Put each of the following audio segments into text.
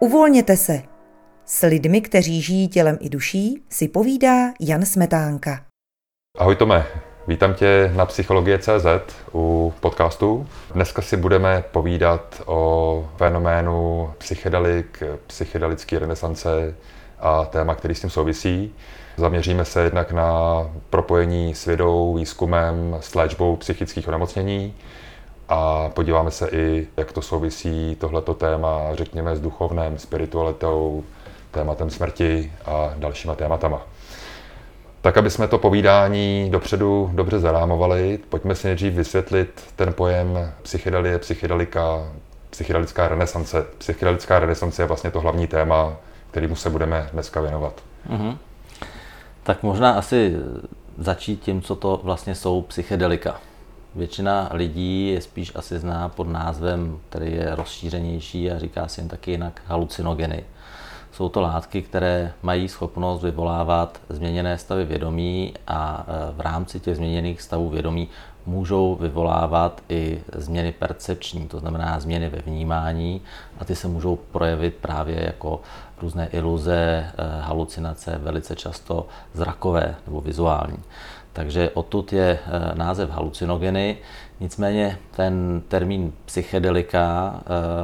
Uvolněte se. S lidmi, kteří žijí tělem i duší, si povídá Jan Smetánka. Ahoj Tome, vítám tě na Psychologie.cz u podcastu. Dneska si budeme povídat o fenoménu psychedelik, psychedelické renesance a téma, který s tím souvisí. Zaměříme se jednak na propojení s vědou, výzkumem, s léčbou psychických onemocnění a podíváme se i, jak to souvisí tohleto téma, řekněme, s duchovnem, spiritualitou, tématem smrti a dalšíma tématama. Tak, aby jsme to povídání dopředu dobře zarámovali, pojďme si nejdřív vysvětlit ten pojem psychedelie, psychedelika, psychedelická renesance. Psychedelická renesance je vlastně to hlavní téma, kterému se budeme dneska věnovat. Mm-hmm. Tak možná asi začít tím, co to vlastně jsou psychedelika. Většina lidí je spíš asi zná pod názvem, který je rozšířenější a říká si jen taky jinak halucinogeny. Jsou to látky, které mají schopnost vyvolávat změněné stavy vědomí a e, v rámci těch změněných stavů vědomí můžou vyvolávat i změny percepční, to znamená změny ve vnímání a ty se můžou projevit právě jako různé iluze, e, halucinace, velice často zrakové nebo vizuální. Takže odtud je eh, název halucinogeny. Nicméně ten termín psychedelika eh,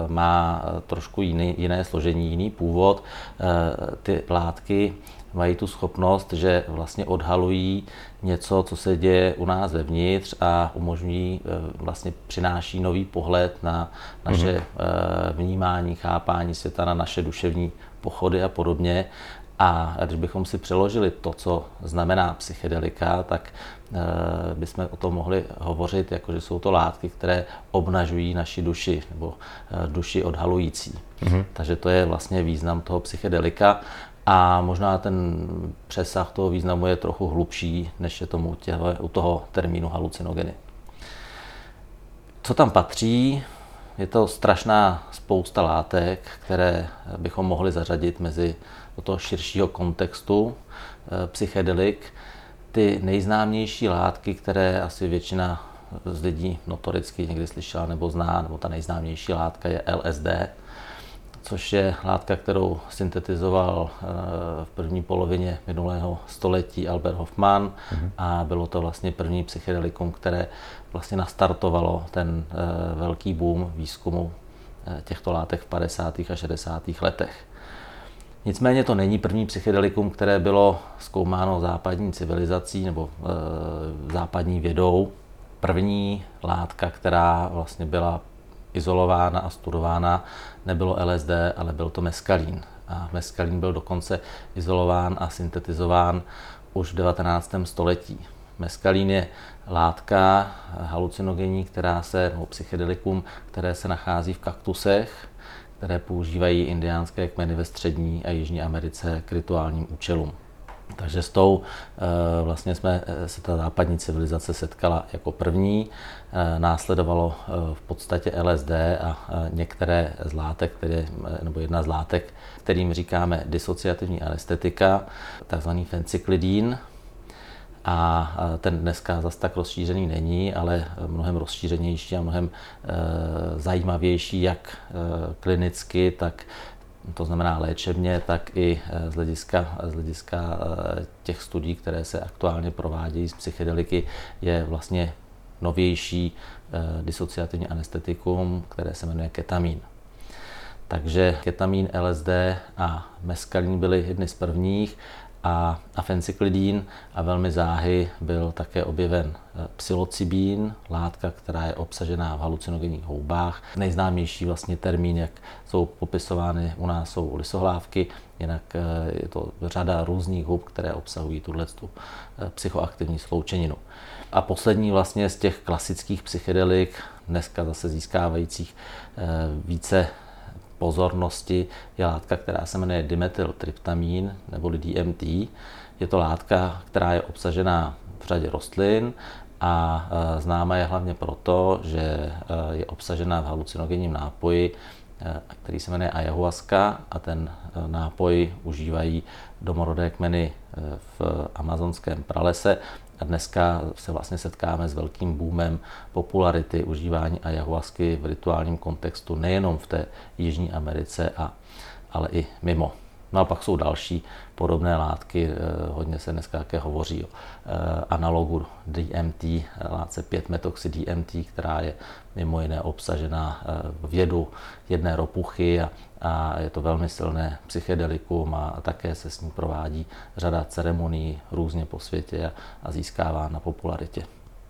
má trošku jiný, jiné složení, jiný původ. Eh, ty látky mají tu schopnost, že vlastně odhalují něco, co se děje u nás vevnitř a umožňují, vlastně přináší nový pohled na naše mm-hmm. vnímání, chápání světa, na naše duševní pochody a podobně. A když bychom si přeložili to, co znamená psychedelika, tak e, bychom o tom mohli hovořit, jako že jsou to látky, které obnažují naši duši nebo e, duši odhalující. Mm-hmm. Takže to je vlastně význam toho psychedelika. A možná ten přesah toho významu je trochu hlubší, než je tomu těhle, u toho termínu halucinogeny. Co tam patří? Je to strašná spousta látek, které bychom mohli zařadit mezi do toho širšího kontextu eh, psychedelik. Ty nejznámější látky, které asi většina z lidí notoricky někdy slyšela nebo zná, nebo ta nejznámější látka je LSD, což je látka, kterou syntetizoval eh, v první polovině minulého století Albert Hoffman mm-hmm. a bylo to vlastně první psychedelikum, které vlastně nastartovalo ten eh, velký boom výzkumu těchto látek v 50. a 60. letech. Nicméně to není první psychedelikum, které bylo zkoumáno západní civilizací nebo e, západní vědou. První látka, která vlastně byla izolována a studována, nebylo LSD, ale byl to meskalín. A meskalín byl dokonce izolován a syntetizován už v 19. století. Meskalín je látka halucinogenní, která se, nebo psychedelikum, které se nachází v kaktusech, které používají indiánské kmeny ve střední a jižní Americe k rituálním účelům. Takže s tou eh, vlastně jsme eh, se ta západní civilizace setkala jako první. Eh, následovalo v podstatě LSD a některé z látek, které, nebo jedna z látek, kterým říkáme disociativní anestetika, takzvaný fencyklidín, a ten dneska zase tak rozšířený není, ale mnohem rozšířenější a mnohem e, zajímavější jak e, klinicky, tak to znamená léčebně, tak i e, z hlediska, z hlediska těch studií, které se aktuálně provádějí z psychedeliky, je vlastně novější disociativní anestetikum, které se jmenuje ketamin. Takže ketamin, LSD a meskalin byly jedny z prvních a, a fencyklidín a velmi záhy byl také objeven e, psilocybín, látka, která je obsažená v halucinogenních houbách. Nejznámější vlastně termín, jak jsou popisovány u nás, jsou lisohlávky, jinak e, je to řada různých hub, které obsahují tuhle e, psychoaktivní sloučeninu. A poslední vlastně z těch klasických psychedelik, dneska zase získávajících více pozornosti je látka, která se jmenuje dimetyltryptamín nebo DMT. Je to látka, která je obsažená v řadě rostlin a e, známa je hlavně proto, že e, je obsažená v halucinogenním nápoji, e, který se jmenuje ayahuasca a ten nápoj užívají domorodé kmeny v amazonském pralese a dneska se vlastně setkáme s velkým boomem popularity užívání ayahuasky v rituálním kontextu nejenom v té Jižní Americe a ale i mimo. No a pak jsou další podobné látky, eh, hodně se dneska také hovoří o eh, analogu DMT, látce 5-metoxy DMT, která je mimo jiné obsažena eh, v jedu jedné ropuchy a, a je to velmi silné psychedelikum a také se s ní provádí řada ceremonií různě po světě a, a získává na popularitě.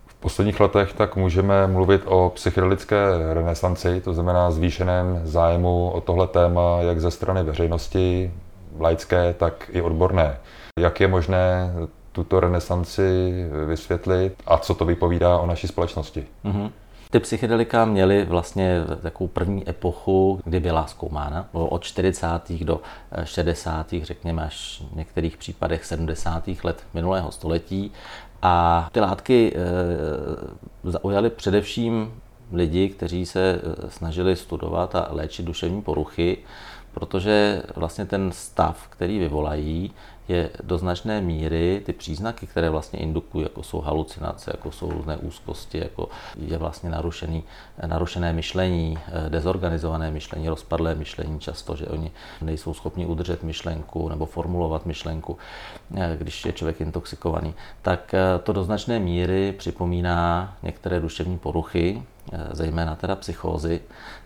V posledních letech tak můžeme mluvit o psychedelické renesanci, to znamená zvýšeném zájmu o tohle téma jak ze strany veřejnosti, laické, tak i odborné. Jak je možné tuto renesanci vysvětlit a co to vypovídá o naší společnosti? Mm-hmm. Ty psychedelika měly vlastně takovou první epochu, kdy byla zkoumána, od 40. do 60. řekněme až v některých případech 70. let minulého století. A ty látky e, zaujaly především lidi, kteří se e, snažili studovat a léčit duševní poruchy protože vlastně ten stav, který vyvolají, je do značné míry ty příznaky, které vlastně indukují, jako jsou halucinace, jako jsou různé úzkosti, jako je vlastně narušený, narušené myšlení, eh, dezorganizované myšlení, rozpadlé myšlení často, že oni nejsou schopni udržet myšlenku nebo formulovat myšlenku, eh, když je člověk intoxikovaný, tak eh, to do značné míry připomíná některé duševní poruchy, zejména teda psychózy,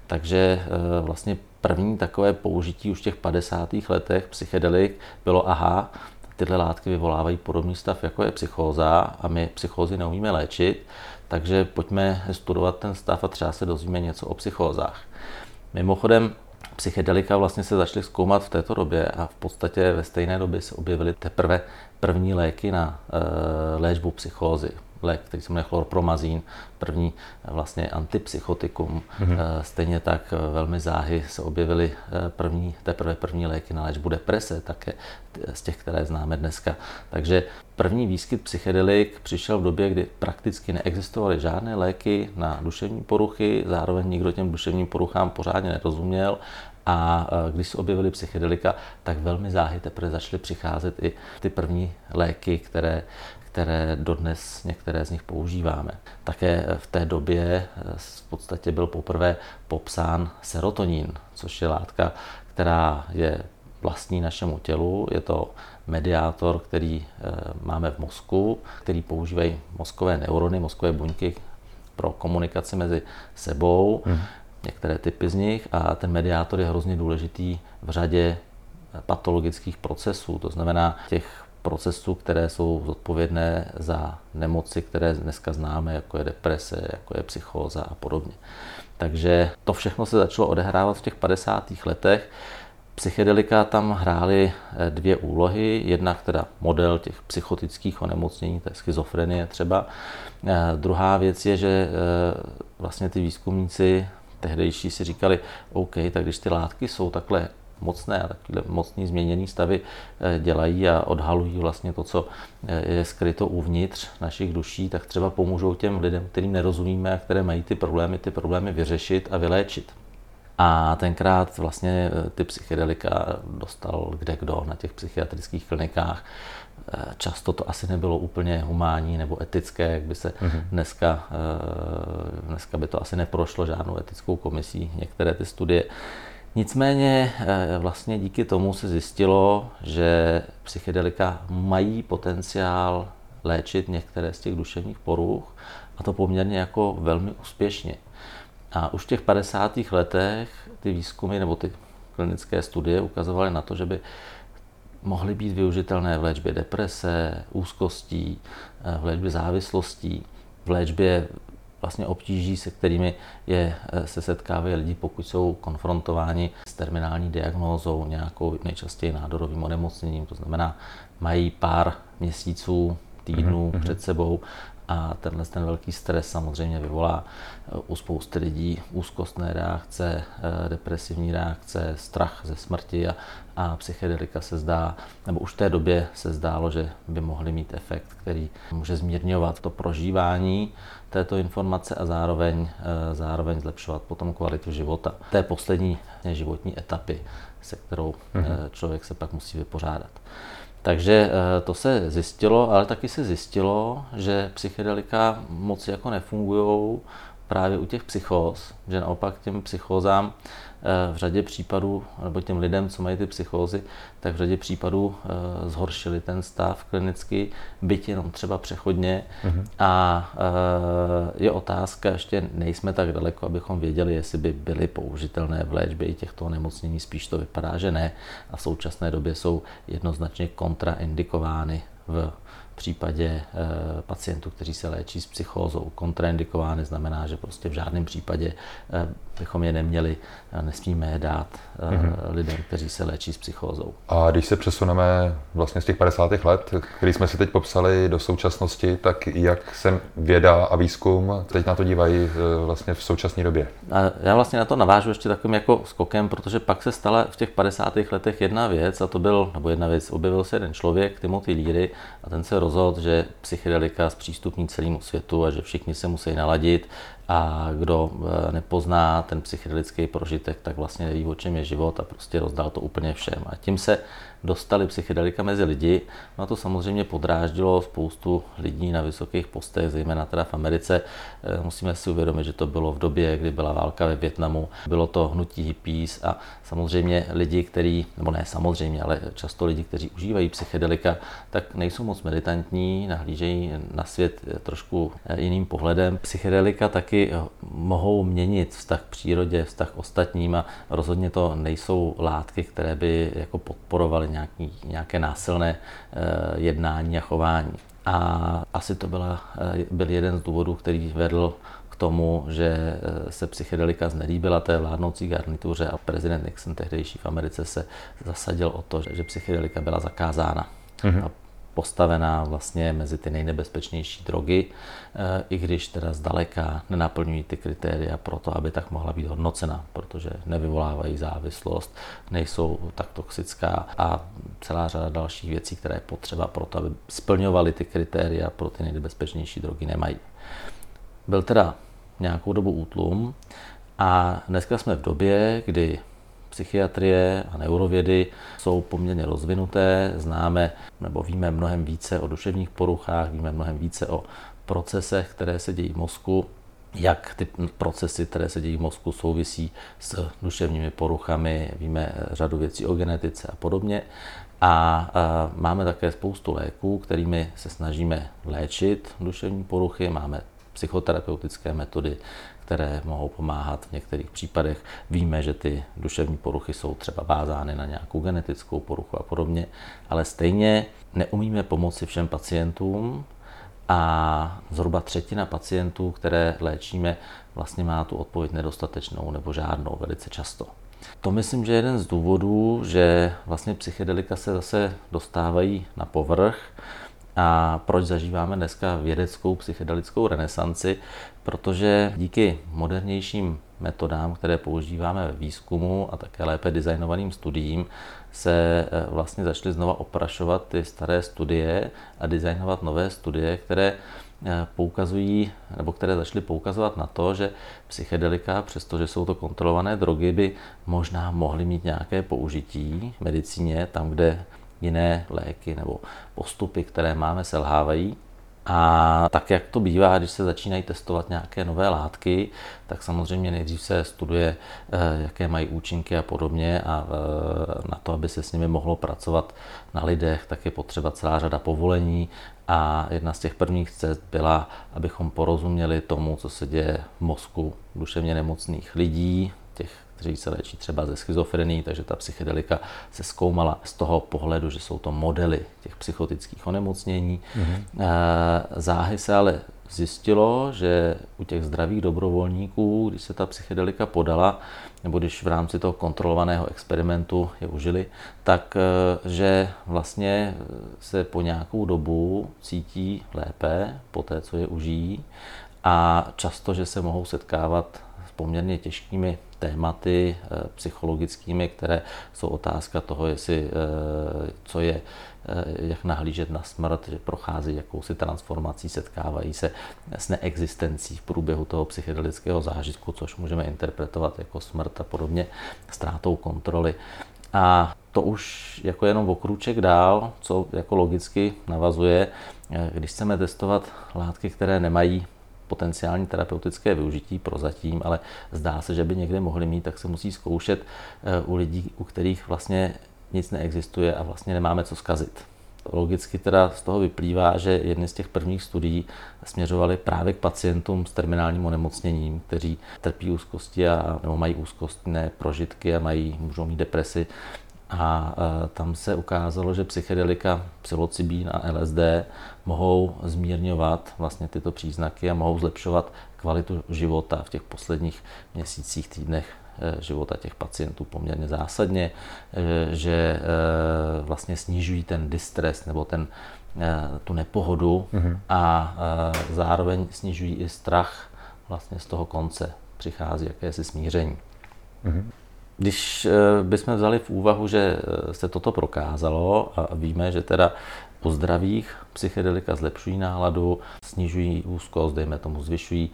takže vlastně první takové použití už v těch 50. letech psychedelik bylo aha, tyhle látky vyvolávají podobný stav, jako je psychóza a my psychózy neumíme léčit, takže pojďme studovat ten stav a třeba se dozvíme něco o psychózách. Mimochodem, psychedelika vlastně se začaly zkoumat v této době a v podstatě ve stejné době se objevily teprve první léky na e, léčbu psychózy lék, který se jmenuje chlorpromazín, první eh, vlastně antipsychotikum. Mm-hmm. Stejně tak eh, velmi záhy se objevily první, teprve první léky na léčbu deprese, také z těch, které známe dneska. Takže první výskyt psychedelik přišel v době, kdy prakticky neexistovaly žádné léky na duševní poruchy, zároveň nikdo těm duševním poruchám pořádně nerozuměl a když se objevily psychedelika, tak velmi záhy teprve začaly přicházet i ty první léky, které které dodnes některé z nich používáme. Také v té době eh, v podstatě byl poprvé popsán serotonin, což je látka, která je vlastní našemu tělu. Je to mediátor, který eh, máme v mozku, který používají mozkové neurony, mozkové buňky pro komunikaci mezi sebou, hmm. některé typy z nich a ten mediátor je hrozně důležitý v řadě patologických procesů, to znamená těch procesů, které jsou zodpovědné za nemoci, které dneska známe, jako je deprese, jako je psychóza a podobně. Takže to všechno se začalo odehrávat v těch 50. letech. Psychedelika tam hrály eh, dvě úlohy. Jedna, teda model těch psychotických onemocnění, to je schizofrenie třeba. Eh, druhá věc je, že eh, vlastně ty výzkumníci tehdejší si říkali, OK, tak když ty látky jsou takhle mocné a takové mocný změněný stavy eh, dělají a odhalují vlastně to, co eh, je skryto uvnitř našich duší, tak třeba pomůžou těm lidem, kterým nerozumíme a které mají ty problémy, ty problémy vyřešit a vyléčit. A tenkrát vlastně eh, ty psychedelika dostal kde kdo na těch psychiatrických klinikách. Často to asi nebylo úplně humánní nebo etické, jak by se mm-hmm. dneska, dneska by to asi neprošlo žádnou etickou komisí, některé ty studie. Nicméně eh, vlastně díky tomu se zjistilo, že psychedelika mají potenciál léčit některé z těch duševních poruch a to poměrně jako velmi úspěšně. A už v těch 50. letech ty výzkumy nebo ty klinické studie ukazovaly na to, že by mohly být využitelné v léčbě deprese, úzkostí, eh, v léčbě závislostí, v léčbě vlastně obtíží, se kterými je, eh, se setkávají lidi, pokud jsou konfrontováni s terminální diagnózou, nějakou nejčastěji nádorovým onemocněním, to znamená, mají pár měsíců, týdnů mm-hmm. před sebou a tenhle ten velký stres samozřejmě vyvolá eh, u spousty lidí úzkostné reakce, eh, depresivní reakce, strach ze smrti a, a psychedelika se zdá, nebo už v té době se zdálo, že by mohly mít efekt, který může zmírňovat to prožívání této informace a zároveň, eh, zároveň zlepšovat potom kvalitu života. Té poslední životní etapy, se kterou mm-hmm. člověk se pak musí vypořádat. Takže eh, to se zjistilo, ale taky se zjistilo, že psychedelika moc jako nefungují právě u těch psychóz, že naopak těm psychózám v řadě případů, nebo těm lidem, co mají ty psychózy, tak v řadě případů zhoršili ten stav klinicky, byť jenom třeba přechodně. Mm-hmm. A je otázka, ještě nejsme tak daleko, abychom věděli, jestli by byly použitelné v léčbě i těchto onemocnění. Spíš to vypadá, že ne. A v současné době jsou jednoznačně kontraindikovány v případě e, pacientů, kteří se léčí s psychózou. Kontraindikovány znamená, že prostě v žádném případě e, bychom je neměli, nesmíme je dát mm-hmm. lidem, kteří se léčí s psychózou. A když se přesuneme vlastně z těch 50. let, který jsme si teď popsali do současnosti, tak jak se věda a výzkum teď na to dívají vlastně v současné době? A já vlastně na to navážu ještě takovým jako skokem, protože pak se stala v těch 50. letech jedna věc, a to byl, nebo jedna věc, objevil se jeden člověk, Timothy Leary, a ten se rozhodl, že psychedelika zpřístupní celému světu a že všichni se musí naladit a kdo eh, nepozná ten psychedelický prožitek, tak vlastně neví, o čem je život a prostě rozdal to úplně všem. A tím se dostali psychedelika mezi lidi. No a to samozřejmě podráždilo spoustu lidí na vysokých postech, zejména teda v Americe. Eh, musíme si uvědomit, že to bylo v době, kdy byla válka ve Větnamu. Bylo to hnutí hippies a samozřejmě lidi, kteří, nebo ne samozřejmě, ale často lidi, kteří užívají psychedelika, tak nejsou moc meditantní, nahlížejí na svět trošku eh, jiným pohledem. Psychedelika taky mohou měnit vztah k přírodě, vztah k ostatním a rozhodně to nejsou látky, které by jako podporovaly nějaký, nějaké násilné eh, jednání a chování. A asi to byla, eh, byl jeden z důvodů, který vedl k tomu, že eh, se psychedelika znelíbila té vládnoucí garnituře a prezident Nixon tehdejší v Americe se zasadil o to, že psychedelika byla zakázána. Mm-hmm. A postavená vlastně mezi ty nejnebezpečnější drogy, eh, i když teda zdaleka nenaplňují ty kritéria pro to, aby tak mohla být hodnocena, protože nevyvolávají závislost, nejsou tak toxická a celá řada dalších věcí, které je potřeba pro to, aby splňovaly ty kritéria pro ty nejnebezpečnější drogy, nemají. Byl teda nějakou dobu útlum a dneska jsme v době, kdy psychiatrie a neurovědy jsou poměrně rozvinuté, známe nebo víme mnohem více o duševních poruchách, víme mnohem více o procesech, které se dějí v mozku, jak ty procesy, které se dějí v mozku, souvisí s duševními poruchami, víme řadu věcí o genetice a podobně. A, máme také spoustu léků, kterými se snažíme léčit duševní poruchy. Máme psychoterapeutické metody, které mohou pomáhat v některých případech. Víme, že ty duševní poruchy jsou třeba vázány na nějakou genetickou poruchu a podobně, ale stejně neumíme pomoci všem pacientům a zhruba třetina pacientů, které léčíme, vlastně má tu odpověď nedostatečnou nebo žádnou velice často. To myslím, že je jeden z důvodů, že vlastně psychedelika se zase dostávají na povrch a proč zažíváme dneska vědeckou psychedelickou renesanci? Protože díky modernějším metodám, které používáme ve výzkumu a také lépe designovaným studiím, se eh, vlastně začaly znova oprašovat ty staré studie a designovat nové studie, které eh, poukazují, nebo které začaly poukazovat na to, že psychedelika, přestože jsou to kontrolované drogy, by možná mohly mít nějaké použití v medicíně, tam, kde jiné léky nebo postupy, které máme, selhávají. A tak, jak to bývá, když se začínají testovat nějaké nové látky, tak samozřejmě nejdřív se studuje, eh, jaké mají účinky a podobně a eh, na to, aby se s nimi mohlo pracovat na lidech, tak je potřeba celá řada povolení. A jedna z těch prvních cest byla, abychom porozuměli tomu, co se děje v mozku duševně nemocných lidí, kteří se léčí třeba ze schizofrení, takže ta psychedelika se zkoumala z toho pohledu, že jsou to modely těch psychotických onemocnění. Mm-hmm. Záhy se ale zjistilo, že u těch zdravých dobrovolníků, když se ta psychedelika podala, nebo když v rámci toho kontrolovaného experimentu je užili, tak eh, že vlastně se po nějakou dobu cítí lépe po té, co je užijí a často, že se mohou setkávat s poměrně těžkými tématy eh, psychologickými, které jsou otázka toho, jestli, eh, co je, eh, jak nahlížet na smrt, že prochází jakousi transformací, setkávají se s neexistencí v průběhu toho psychedelického zážitku, což můžeme interpretovat jako smrt a podobně, ztrátou kontroly. A to už jako jenom okrůček dál, co jako logicky navazuje, když chceme testovat látky, které nemají potenciální terapeutické využití prozatím, ale zdá se, že by někde mohli mít, tak se musí zkoušet eh, u lidí, u kterých vlastně nic neexistuje a vlastně nemáme co zkazit. Logicky teda z toho vyplývá, že jedny z těch prvních studií směřovaly právě k pacientům s terminálním onemocněním, kteří trpí úzkosti a, nebo mají úzkostné prožitky a mají, můžou mít depresi. A, a tam se ukázalo, že psychedelika, psilocybín a LSD mohou zmírňovat vlastně tyto příznaky a mohou zlepšovat kvalitu života v těch posledních měsících, týdnech Eh, života těch pacientů poměrně zásadně, eh, že eh, vlastně snižují ten distres nebo ten, tu nepohodu mm-hmm. a zároveň snižují i strach vlastně z toho konce. Přichází jakési smíření. Mm-hmm. Když bychom vzali v úvahu, že se toto prokázalo a víme, že teda u zdravých psychedelika zlepšují náladu, snižují úzkost, dejme tomu zvyšují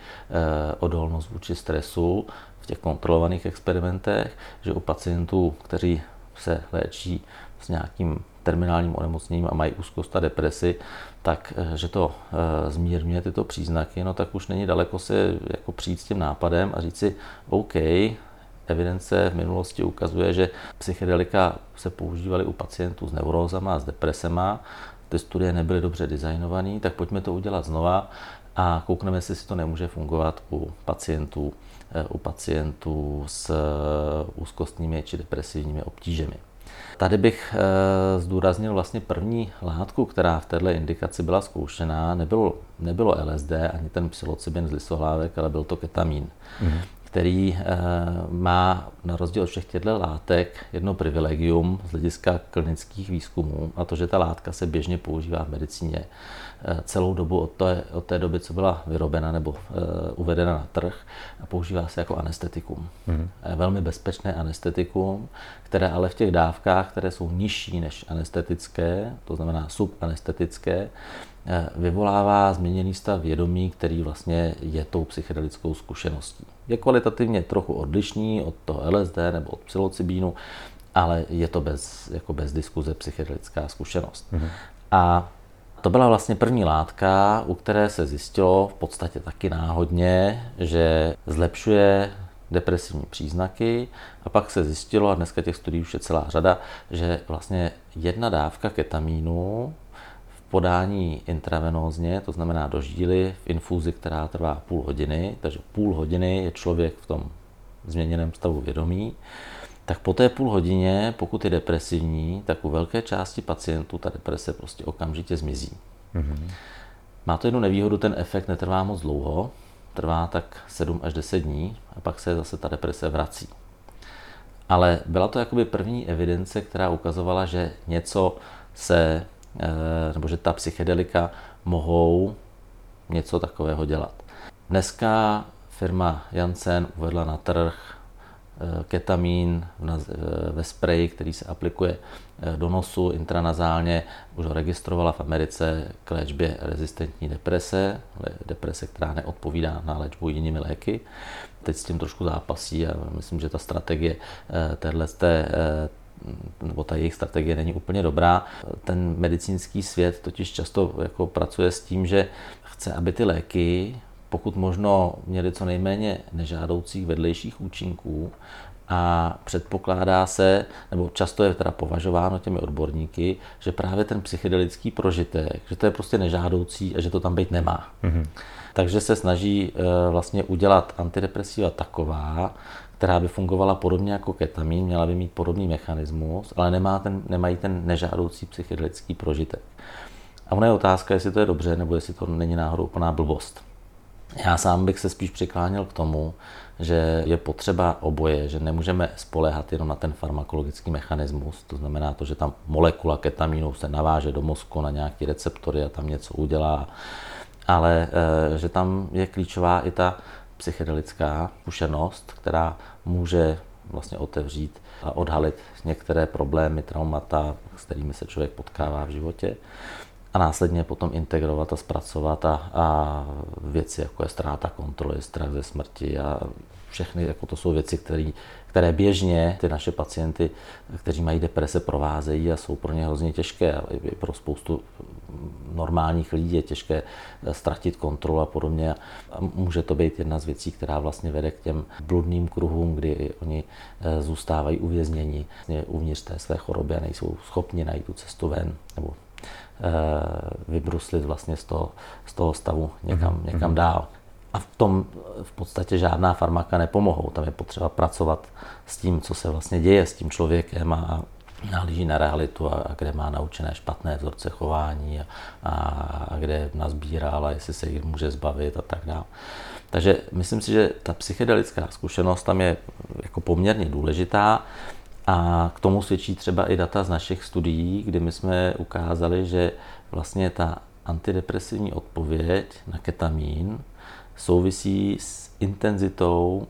odolnost vůči stresu, v těch kontrolovaných experimentech, že u pacientů, kteří se léčí s nějakým terminálním onemocněním a mají úzkost a depresi, tak eh, že to eh, zmírňuje tyto příznaky, no tak už není daleko se jako přijít s tím nápadem a říct si, OK, evidence v minulosti ukazuje, že psychedelika se používaly u pacientů s neurózama a s depresema, ty studie nebyly dobře designované, tak pojďme to udělat znova a koukneme, jestli to nemůže fungovat u pacientů Eh, u pacientů s eh, úzkostními či depresivními obtížemi. Tady bych eh, zdůraznil vlastně první látku, která v této indikaci byla zkoušená. Nebylo, nebylo LSD ani ten psilocybin z lisohlávek, ale byl to ketamín. Mm-hmm který eh, má na rozdíl od všech těchto látek jedno privilegium z hlediska klinických výzkumů a to, že ta látka se běžně používá v medicíně eh, celou dobu od té, od té doby, co byla vyrobena nebo uh, uvedena na trh a používá se jako anestetikum. Mm. Velmi bezpečné anestetikum, které ale v těch dávkách, které jsou nižší než anestetické, to znamená subanestetické, Eh, vyvolává změněný stav vědomí, který vlastně je tou psychedelickou zkušeností. Je kvalitativně trochu odlišný od toho LSD nebo od psilocybínu, ale je to bez, jako bez diskuze psychedelická zkušenost. Mm-hmm. A to byla vlastně první látka, u které se zjistilo v podstatě taky náhodně, že zlepšuje depresivní příznaky a pak se zjistilo, a dneska těch studií už je celá řada, že vlastně jedna dávka ketamínu podání intravenózně, to znamená do žíly v infuzi, která trvá půl hodiny, takže půl hodiny je člověk v tom změněném stavu vědomí, tak po té půl hodině, pokud je depresivní, tak u velké části pacientů ta deprese prostě okamžitě zmizí. Mm-hmm. Má to jednu nevýhodu, ten efekt netrvá moc dlouho, trvá tak 7 až 10 dní a pak se zase ta deprese vrací. Ale byla to jakoby první evidence, která ukazovala, že něco se nebo že ta psychedelika mohou něco takového dělat. Dneska firma Janssen uvedla na trh eh, ketamín ve spreji, který se aplikuje eh, do nosu intranazálně, už ho registrovala v Americe k léčbě rezistentní deprese, deprese, která neodpovídá na léčbu jinými léky. Teď s tím trošku zápasí a myslím, že ta strategie téhle nebo ta jejich strategie není úplně dobrá. Ten medicínský svět totiž často jako pracuje s tím, že chce, aby ty léky pokud možno měly co nejméně nežádoucích vedlejších účinků a předpokládá se, nebo často je teda považováno těmi odborníky, že právě ten psychedelický prožitek, že to je prostě nežádoucí a že to tam být nemá. Mm-hmm. Takže se snaží eh, vlastně udělat antidepresiva taková, která by fungovala podobně jako ketamin, měla by mít podobný mechanismus, ale nemá ten, nemají ten nežádoucí psychedelický prožitek. A ona je otázka, jestli to je dobře, nebo jestli to není náhodou úplná blbost. Já sám bych se spíš přikláněl k tomu, že je potřeba oboje, že nemůžeme spolehat jenom na ten farmakologický mechanismus, to znamená to, že tam molekula ketamínu se naváže do mozku na nějaký receptory a tam něco udělá, ale eh, že tam je klíčová i ta psychedelická zkušenost, která může vlastně otevřít a odhalit některé problémy, traumata, s kterými se člověk potkává v životě a následně potom integrovat a zpracovat a, a věci, jako je ztráta kontroly, strach ze smrti a všechny, jako to jsou věci, které, které běžně ty naše pacienty, kteří mají deprese, provázejí a jsou pro ně hrozně těžké. I pro spoustu normálních lidí je těžké ztratit kontrolu a podobně. A může to být jedna z věcí, která vlastně vede k těm bludným kruhům, kdy oni eh, zůstávají uvězněni vlastně uvnitř té své choroby a nejsou schopni najít tu cestu ven nebo vybruslit vlastně z toho, z toho stavu někam, mm-hmm. někam dál. A v tom v podstatě žádná farmaka nepomohou. Tam je potřeba pracovat s tím, co se vlastně děje s tím člověkem a nahlíží na realitu a, a kde má naučené špatné vzorce chování a, a, a kde nazbíral a jestli se jich může zbavit a tak dále. Takže myslím si, že ta psychedelická zkušenost tam je jako poměrně důležitá a k tomu svědčí třeba i data z našich studií, kdy my jsme ukázali, že vlastně ta antidepresivní odpověď na ketamin souvisí s intenzitou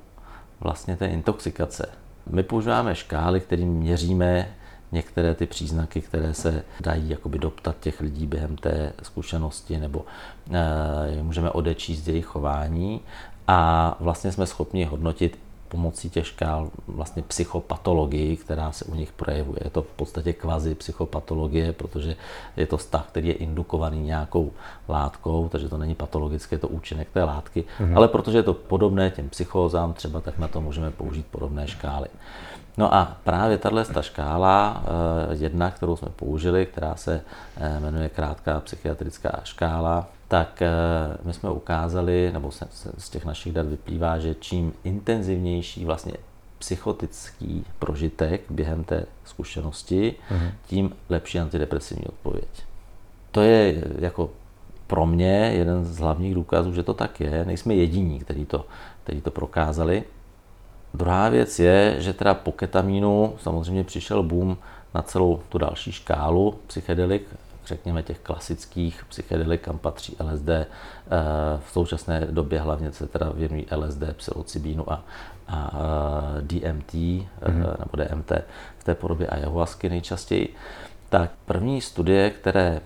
vlastně té intoxikace. My používáme škály, kterým měříme některé ty příznaky, které se dají jakoby doptat těch lidí během té zkušenosti, nebo e, můžeme odečíst jejich chování a vlastně jsme schopni hodnotit pomocí těch škál vlastně psychopatologii, která se u nich projevuje. Je to v podstatě kvazi psychopatologie, protože je to stav, který je indukovaný nějakou látkou, takže to není patologické, je to účinek té látky, mm-hmm. ale protože je to podobné těm psychózám třeba, tak na to můžeme použít podobné škály. No a právě tahle ta škála, eh, jedna, kterou jsme použili, která se eh, jmenuje krátká psychiatrická škála, tak eh, my jsme ukázali, nebo se, z těch našich dat vyplývá, že čím intenzivnější vlastně psychotický prožitek během té zkušenosti, mm-hmm. tím lepší antidepresivní odpověď. To je jako pro mě jeden z hlavních důkazů, že to tak je. Nejsme jediní, kteří to, kteří to prokázali. Druhá věc je, že teda po ketamínu samozřejmě přišel boom na celou tu další škálu psychedelik, řekněme těch klasických psychedelik, kam patří LSD. Eh, v současné době hlavně se teda věnují LSD, psilocybínu a, a eh, DMT mm-hmm. nebo DMT v té podobě ayahuasky nejčastěji. Tak první studie, které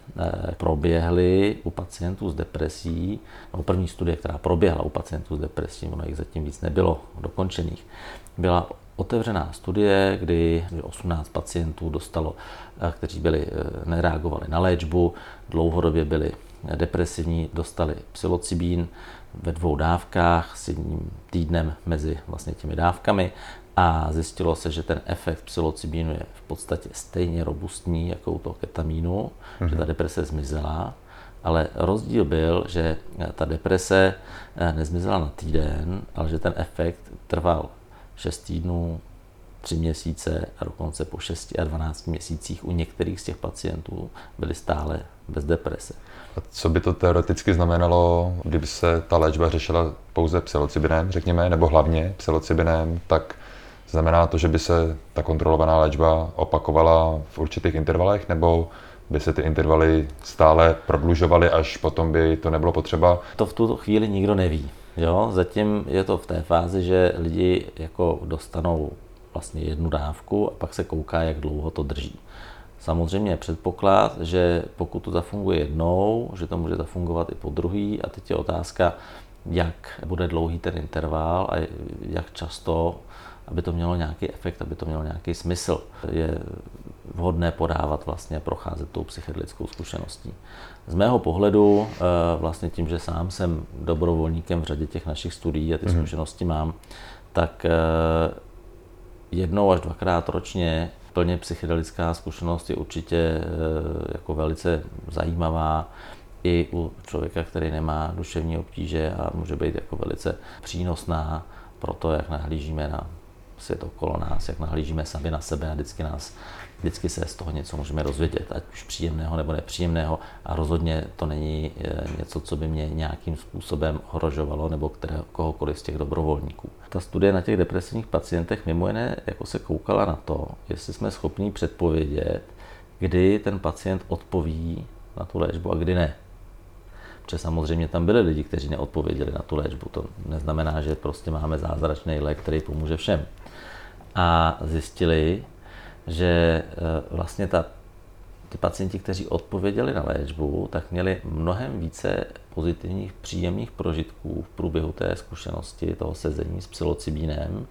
proběhly u pacientů s depresí, nebo první studie, která proběhla u pacientů s depresí, ono jich zatím víc nebylo dokončených, byla otevřená studie, kdy 18 pacientů dostalo, eh, kteří byli, eh, nereagovali na léčbu, dlouhodobě byli depresivní, dostali psilocybín ve dvou dávkách s jedním týdnem mezi vlastně těmi dávkami a zjistilo se, že ten efekt psilocybínu je v podstatě stejně robustní jako u toho ketamínu, mm-hmm. že ta mhm. deprese zmizela, ale rozdíl byl, že ta deprese eh, nezmizela na týden, ale že ten efekt trval 6 týdnů, 3 měsíce a dokonce po 6 a 12 měsících u některých z těch pacientů byli stále bez deprese. A co by to teoreticky znamenalo, kdyby se ta léčba řešila pouze psilocybinem, řekněme, nebo hlavně psilocybinem, tak znamená to, že by se ta kontrolovaná léčba opakovala v určitých intervalech, nebo by se ty intervaly stále prodlužovaly, až potom by to nebylo potřeba? To v tuto chvíli nikdo neví. Jo, zatím je to v té fázi, že lidi jako dostanou vlastně jednu dávku a pak se kouká, jak dlouho to drží. Samozřejmě předpoklad, že pokud to zafunguje jednou, že to může zafungovat i po druhý a teď je otázka, jak bude dlouhý ten interval a jak často, aby to mělo nějaký efekt, aby to mělo nějaký smysl. Je vhodné podávat vlastně, procházet tou psychedelickou zkušeností. Z mého pohledu, eh, vlastně tím, že sám jsem dobrovolníkem v řadě těch našich studií a ty mm-hmm. zkušenosti mám, tak eh, jednou až dvakrát ročně plně psychedelická zkušenost je určitě eh, jako velice zajímavá i u člověka, který nemá duševní obtíže a může být jako velice přínosná pro to, jak nahlížíme na svět okolo nás, jak nahlížíme sami na sebe a vždycky nás vždycky se z toho něco můžeme rozvědět, ať už příjemného nebo nepříjemného a rozhodně to není eh, něco, co by mě nějakým způsobem ohrožovalo nebo které, kohokoliv z těch dobrovolníků. Ta studie na těch depresivních pacientech mimo jiné jako se koukala na to, jestli jsme schopni předpovědět, kdy ten pacient odpoví na tu léčbu a kdy ne. Protože samozřejmě tam byli lidi, kteří neodpověděli na tu léčbu. To neznamená, že prostě máme zázračný lék, který pomůže všem. A zjistili, že eh, vlastně ta ty pacienti, kteří odpověděli na léčbu, tak měli mnohem více pozitivních, příjemných prožitků v průběhu té zkušenosti, toho sezení s psilocybínem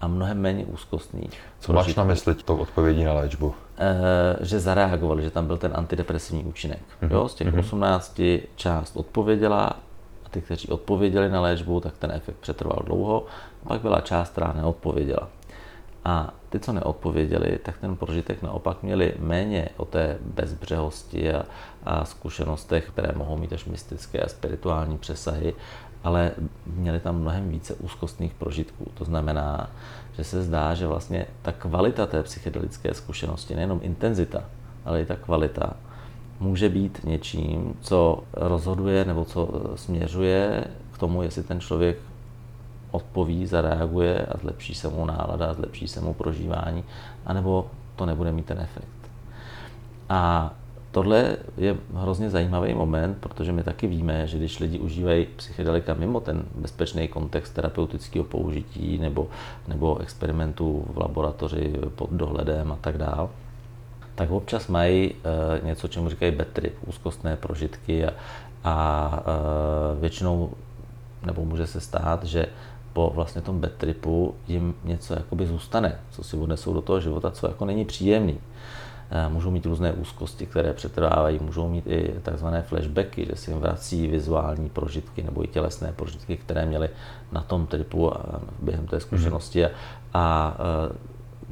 a mnohem méně úzkostných. Co máš na mysli tou odpovědí na léčbu? E, že zareagovali, že tam byl ten antidepresivní účinek. Mm-hmm. Jo, z těch mm-hmm. 18 část odpověděla a ty, kteří odpověděli na léčbu, tak ten efekt přetrval dlouho. A pak byla část, která neodpověděla. A ty, co neodpověděli, tak ten prožitek naopak měli méně o té bezbřehosti a, a zkušenostech, které mohou mít až mystické a spirituální přesahy, ale měli tam mnohem více úzkostných prožitků. To znamená, že se zdá, že vlastně ta kvalita té psychedelické zkušenosti, nejenom intenzita, ale i ta kvalita, může být něčím, co rozhoduje nebo co směřuje k tomu, jestli ten člověk odpoví, zareaguje a zlepší se mu nálada, zlepší se mu prožívání, anebo to nebude mít ten efekt. A tohle je hrozně zajímavý moment, protože my taky víme, že když lidi užívají psychedelika mimo ten bezpečný kontext terapeutického použití nebo, nebo experimentů v laboratoři pod dohledem a tak dále, tak občas mají e, něco, čemu říkají trip, úzkostné prožitky a, a e, většinou, nebo může se stát, že po vlastně tom bad tripu jim něco jakoby zůstane, co si odnesou do toho života, co jako není příjemný. Eh, můžou mít různé úzkosti, které přetrvávají, můžou mít i takzvané flashbacky, že si jim vrací vizuální prožitky nebo i tělesné prožitky, které měli na tom tripu a během té zkušenosti. Mm. A, a eh,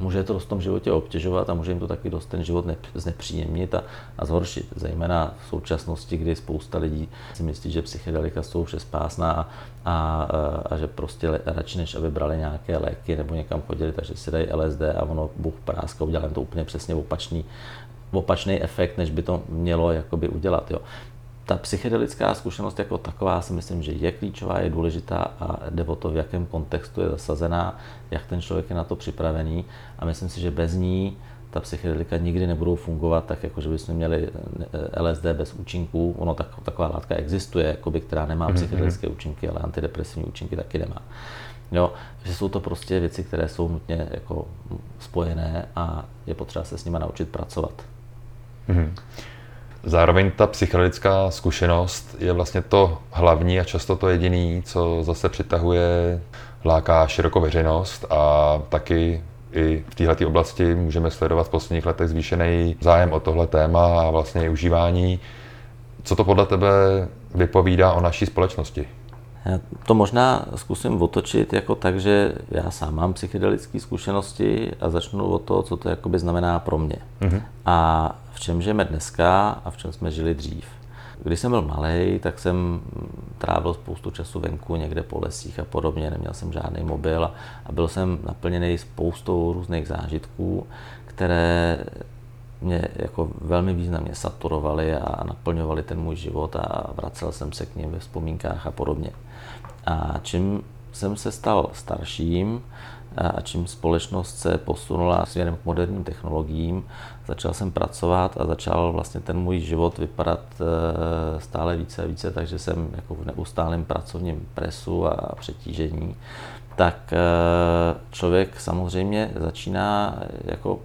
může to v tom životě obtěžovat a může jim to taky dost ten život znepříjemnit a, a zhoršit. Zejména v současnosti, kdy spousta lidí si myslí, že psychedelika jsou všespásná a, a, a že prostě radši než aby brali nějaké léky nebo někam chodili, takže si dají LSD a ono Bůh práska udělá to úplně přesně opačný, opačný efekt, než by to mělo jakoby udělat. Jo ta psychedelická zkušenost jako taková si myslím, že je klíčová, je důležitá a jde o to, v jakém kontextu je zasazená, jak ten člověk je na to připravený a myslím si, že bez ní ta psychedelika nikdy nebudou fungovat tak, jako že bychom měli eh, LSD bez účinků. Ono tak, taková látka existuje, jakoby, která nemá mm-hmm. psychedelické účinky, ale antidepresivní účinky taky nemá. Jo, že jsou to prostě věci, které jsou nutně jako spojené a je potřeba se s nimi naučit pracovat. Mm-hmm. Zároveň ta psychedelická zkušenost je vlastně to hlavní a často to jediný, co zase přitahuje, láká širokou veřejnost a taky i v této oblasti můžeme sledovat v posledních letech zvýšený zájem o tohle téma a vlastně i užívání. Co to podle tebe vypovídá o naší společnosti? Já to možná zkusím otočit jako tak, že já sám mám psychedelické zkušenosti a začnu od toho, co to jakoby znamená pro mě. Mm-hmm. A v čem žijeme dneska a v čem jsme žili dřív. Když jsem byl malý, tak jsem trávil spoustu času venku, někde po lesích a podobně, neměl jsem žádný mobil a, a byl jsem naplněný spoustou různých zážitků, které mě jako velmi významně saturovaly a naplňovaly ten můj život a vracel jsem se k ním ve vzpomínkách a podobně. A čím jsem se stal starším a čím společnost se posunula směrem k moderním technologiím, začal jsem pracovat a začal vlastně ten můj život vypadat e, stále více a více, takže jsem jako v neustálém pracovním presu a přetížení, tak e, člověk samozřejmě začíná jako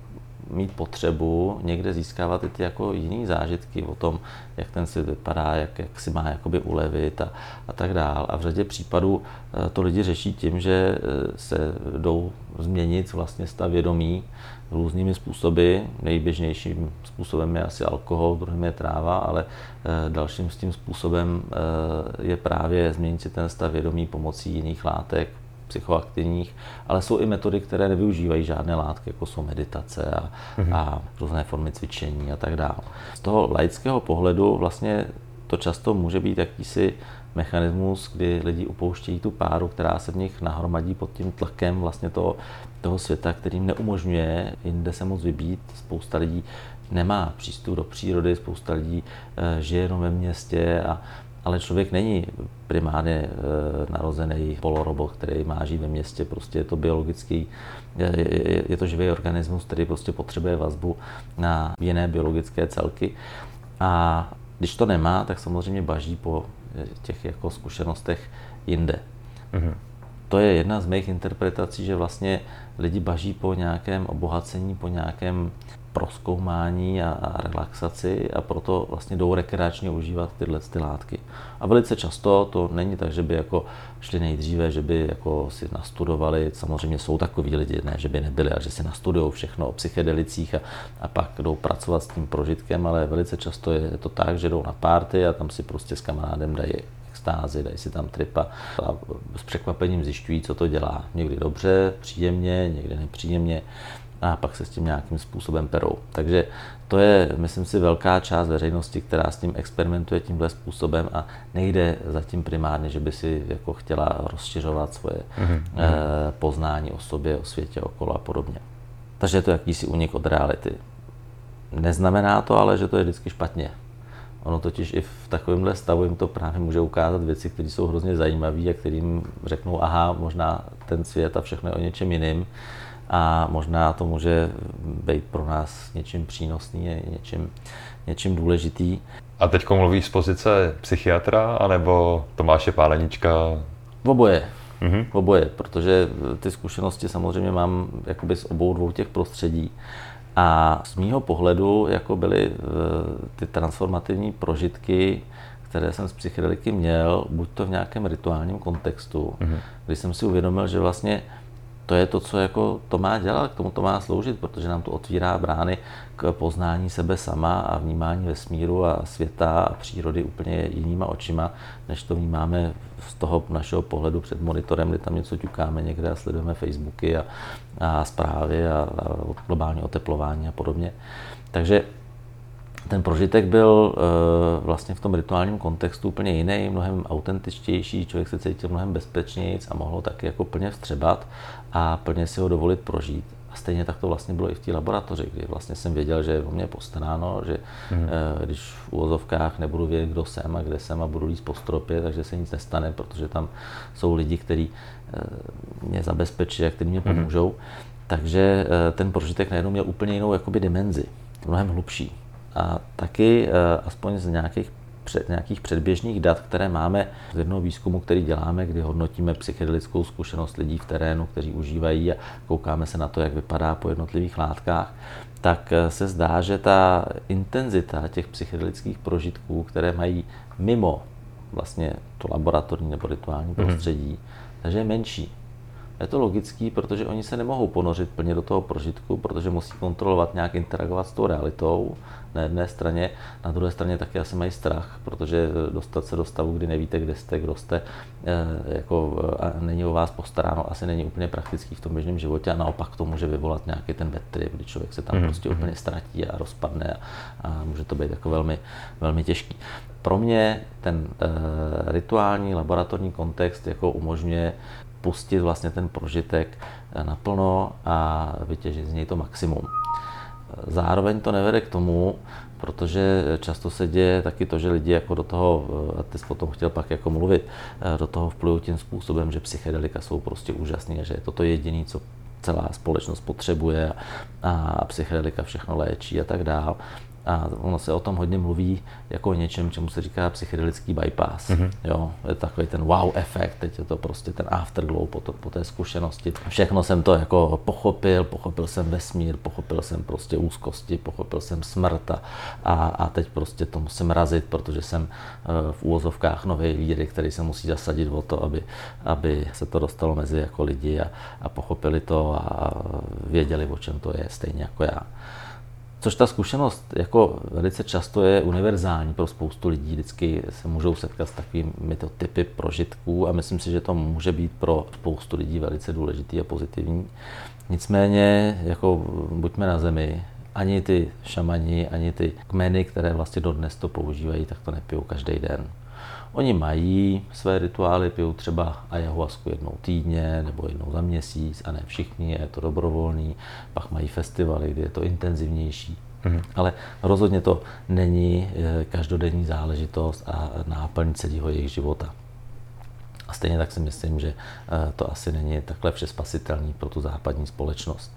mít potřebu někde získávat i ty jako jiný zážitky o tom, jak ten svět vypadá, jak, jak si má jakoby ulevit a, a tak dál. A v řadě případů eh, to lidi řeší tím, že eh, se jdou změnit vlastně stav vědomí různými způsoby. Nejběžnějším způsobem je asi alkohol, druhým je tráva, ale eh, dalším s tím způsobem je právě změnit si ten stav vědomí pomocí jiných látek, psychoaktivních, ale jsou i metody, které nevyužívají žádné látky, jako jsou meditace a, mm-hmm. a různé formy cvičení a tak dále. Z toho laického pohledu vlastně to často může být jakýsi mechanismus, kdy lidi upouštějí tu páru, která se v nich nahromadí pod tím tlakem vlastně toho, toho světa, kterým neumožňuje jinde se moc vybít. Spousta lidí nemá přístup do přírody, spousta lidí e, žije jenom ve městě a ale člověk není primárně e, narozený polorobot, který má žít ve městě, prostě je to biologický, je, je, to živý organismus, který prostě potřebuje vazbu na jiné biologické celky. A když to nemá, tak samozřejmě baží po těch jako zkušenostech jinde. Mm-hmm. To je jedna z mých interpretací, že vlastně lidi baží po nějakém obohacení, po nějakém proskoumání a, a relaxaci a proto vlastně jdou rekreačně užívat tyhle ty látky. A velice často to není tak, že by jako šli nejdříve, že by jako si nastudovali, samozřejmě jsou takový lidi, ne, že by nebyli, ale že si nastudují všechno o psychedelicích a, a pak jdou pracovat s tím prožitkem, ale velice často je to tak, že jdou na párty a tam si prostě s kamarádem dají extázy, dají si tam tripa a s překvapením zjišťují, co to dělá. Někdy dobře, příjemně, někdy nepříjemně a pak se s tím nějakým způsobem perou. Takže to je, myslím si, velká část veřejnosti, která s tím experimentuje tímhle způsobem a nejde zatím primárně, že by si jako chtěla rozšiřovat svoje mm-hmm. poznání o sobě, o světě okolo a podobně. Takže je to jakýsi unik od reality. Neznamená to ale, že to je vždycky špatně. Ono totiž i v takovémhle stavu jim to právě může ukázat věci, které jsou hrozně zajímavé a kterým řeknou, aha, možná ten svět a všechno je o něčem jiným a možná to může být pro nás něčím přínosný, něčím, něčím důležitý. A teď mluvíš z pozice psychiatra, anebo Tomáše Pálenička? V oboje. Mm-hmm. V oboje, protože ty zkušenosti samozřejmě mám jakoby z obou dvou těch prostředí. A z mýho pohledu jako byly eh, ty transformativní prožitky, které jsem z psychedeliky měl, buď to v nějakém rituálním kontextu, mm-hmm. kdy jsem si uvědomil, že vlastně to je to, co jako to má dělat, k tomu to má sloužit, protože nám to otvírá brány k poznání sebe sama a vnímání vesmíru a světa a přírody úplně jinýma očima, než to vnímáme z toho našeho pohledu před monitorem, kdy tam něco ťukáme někde a sledujeme Facebooky a, a zprávy a, a globální oteplování a podobně. Takže ten prožitek byl e, vlastně v tom rituálním kontextu úplně jiný, mnohem autentičtější, člověk se cítil mnohem bezpečněji a mohl taky jako plně vstřebat a plně si ho dovolit prožít. A stejně tak to vlastně bylo i v té laboratoři, kdy vlastně jsem věděl, že je o mě postaráno, že mm. když v úvozovkách nebudu vědět, kdo jsem a kde jsem a budu líst po stropě, takže se nic nestane, protože tam jsou lidi, kteří e, mě zabezpečí a kteří mě mhm. pomůžou. Mm. Takže ten prožitek najednou měl úplně jinou jakoby dimenzi, mnohem hlubší. A taky, eh, aspoň z nějakých před, nějakých předběžných dat, které máme z jednoho výzkumu, který děláme, kdy hodnotíme psychedelickou zkušenost lidí v terénu, kteří užívají a koukáme se na to, jak vypadá po jednotlivých látkách, tak eh, se zdá, že ta intenzita těch psychedelických prožitků, které mají mimo vlastně to laboratorní nebo rituální mhm. prostředí, mm-hmm. takže je menší. Je to logický, protože oni se nemohou ponořit plně do toho prožitku, protože musí kontrolovat, nějak interagovat s tou realitou na jedné straně, na druhé straně taky asi mají strach, protože dostat se do stavu, kdy nevíte, kde jste, kdo jste, eh, jako, a není o vás postaráno, asi není úplně praktický v tom běžném životě a naopak to může vyvolat nějaký ten trip, kdy člověk se tam mm-hmm. prostě mhm. úplně ztratí a rozpadne a, a může to být jako velmi, velmi těžký. Pro mě ten e, rituální laboratorní kontext jako umožňuje pustit vlastně ten prožitek eh, naplno a vytěžit z něj to maximum. Zároveň to nevede k tomu, protože často se děje taky to, že lidi jako do toho, a ty jsi potom chtěl pak jako mluvit, do toho vplyvu tím způsobem, že psychedelika jsou prostě úžasný a že je to to jediné, co celá společnost potřebuje a psychedelika všechno léčí a tak dál. A ono se o tom hodně mluví jako o něčem, čemu se říká psychedelický bypass. Mm-hmm. Jo, je takový ten wow efekt, teď je to prostě ten afterglow po, to, po té zkušenosti. Všechno jsem to jako pochopil, pochopil jsem vesmír, pochopil jsem prostě úzkosti, pochopil jsem smrt a, a, a teď prostě to musím razit, protože jsem eh, v úvozovkách nový lídr, který se musí zasadit o to, aby, aby se to dostalo mezi jako lidi a, a pochopili to a věděli, o čem to je, stejně jako já. Což ta zkušenost jako velice často je univerzální pro spoustu lidí. Vždycky se můžou setkat s takovými to typy prožitků a myslím si, že to může být pro spoustu lidí velice důležitý a pozitivní. Nicméně, jako buďme na zemi, ani ty šamani, ani ty kmeny, které vlastně dodnes to používají, tak to nepijou každý den. Oni mají své rituály, pijou třeba ayahuasku jednou týdně nebo jednou za měsíc a ne všichni, je to dobrovolný. Pak mají festivaly, kde je to intenzivnější. Mm-hmm. Ale rozhodně to není eh, každodenní záležitost a náplň celého jejich života. A stejně tak si myslím, že eh, to asi není takhle všespasitelný pro tu západní společnost.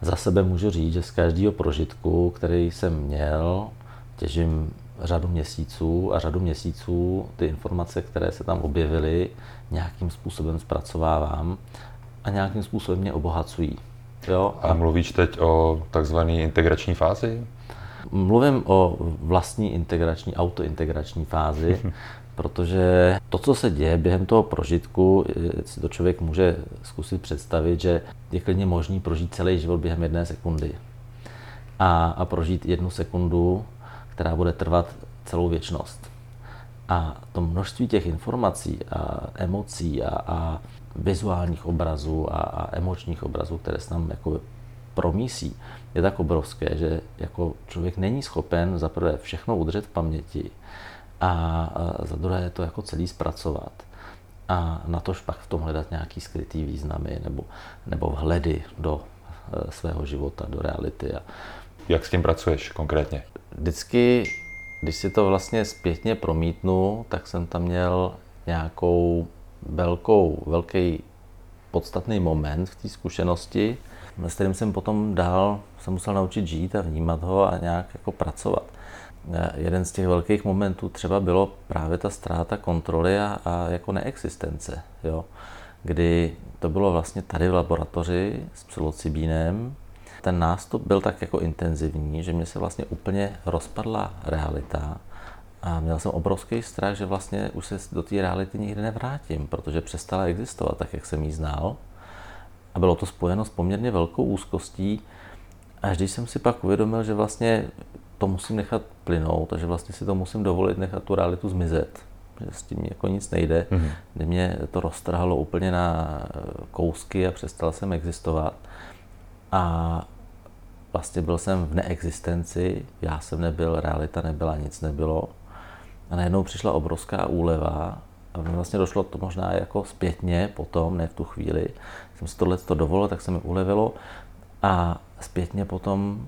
Za sebe můžu říct, že z každého prožitku, který jsem měl, těžím řadu měsíců a řadu měsíců ty informace, které se tam objevily, nějakým způsobem zpracovávám a nějakým způsobem mě obohacují. Jo? A, mluvíš teď o takzvané integrační fázi? Mluvím o vlastní integrační, autointegrační fázi, protože to, co se děje během toho prožitku, si to člověk může zkusit představit, že je klidně možný prožít celý život během jedné sekundy. A, a prožít jednu sekundu, která bude trvat celou věčnost. A to množství těch informací a emocí a, a vizuálních obrazů a, a emočních obrazů, které se tam jako promísí, je tak obrovské, že jako člověk není schopen za prvé všechno udržet v paměti a, za druhé to jako celý zpracovat. A na tož pak v tom hledat nějaký skrytý významy nebo, nebo vhledy do e, svého života, do reality. Jak s tím pracuješ konkrétně? Vždycky, když si to vlastně zpětně promítnu, tak jsem tam měl nějakou velkou, velký podstatný moment v té zkušenosti, s kterým jsem potom dál se musel naučit žít a vnímat ho a nějak jako pracovat. Jeden z těch velkých momentů třeba bylo právě ta ztráta kontroly a, a jako neexistence, jo? kdy to bylo vlastně tady v laboratoři s psilocybínem. Ten nástup byl tak jako intenzivní, že mě se vlastně úplně rozpadla realita a měl jsem obrovský strach, že vlastně už se do té reality nikdy nevrátím, protože přestala existovat tak, jak jsem ji znal. A bylo to spojeno s poměrně velkou úzkostí. Až když jsem si pak uvědomil, že vlastně to musím nechat plynout a že vlastně si to musím dovolit nechat tu realitu zmizet, že s tím jako nic nejde, mm-hmm. kdy mě to roztrhalo úplně na kousky a přestal jsem existovat. A vlastně byl jsem v neexistenci, já jsem nebyl, realita nebyla, nic nebylo. A najednou přišla obrovská úleva a mi vlastně došlo to možná jako zpětně potom, ne v tu chvíli. Jsem si tohle to dovolil, tak se mi ulevilo a zpětně potom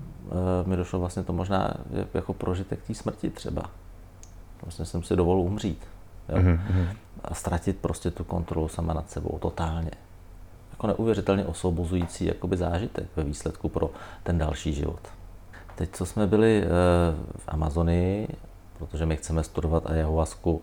e, mi došlo vlastně to možná jako prožitek té smrti třeba. Vlastně jsem si dovolil umřít. Jo? Mm-hmm. A ztratit prostě tu kontrolu sama nad sebou totálně. Jako neuvěřitelně osvobozující jakoby zážitek ve výsledku pro ten další život. Teď, co jsme byli e, v Amazonii, protože my chceme studovat ayahuasku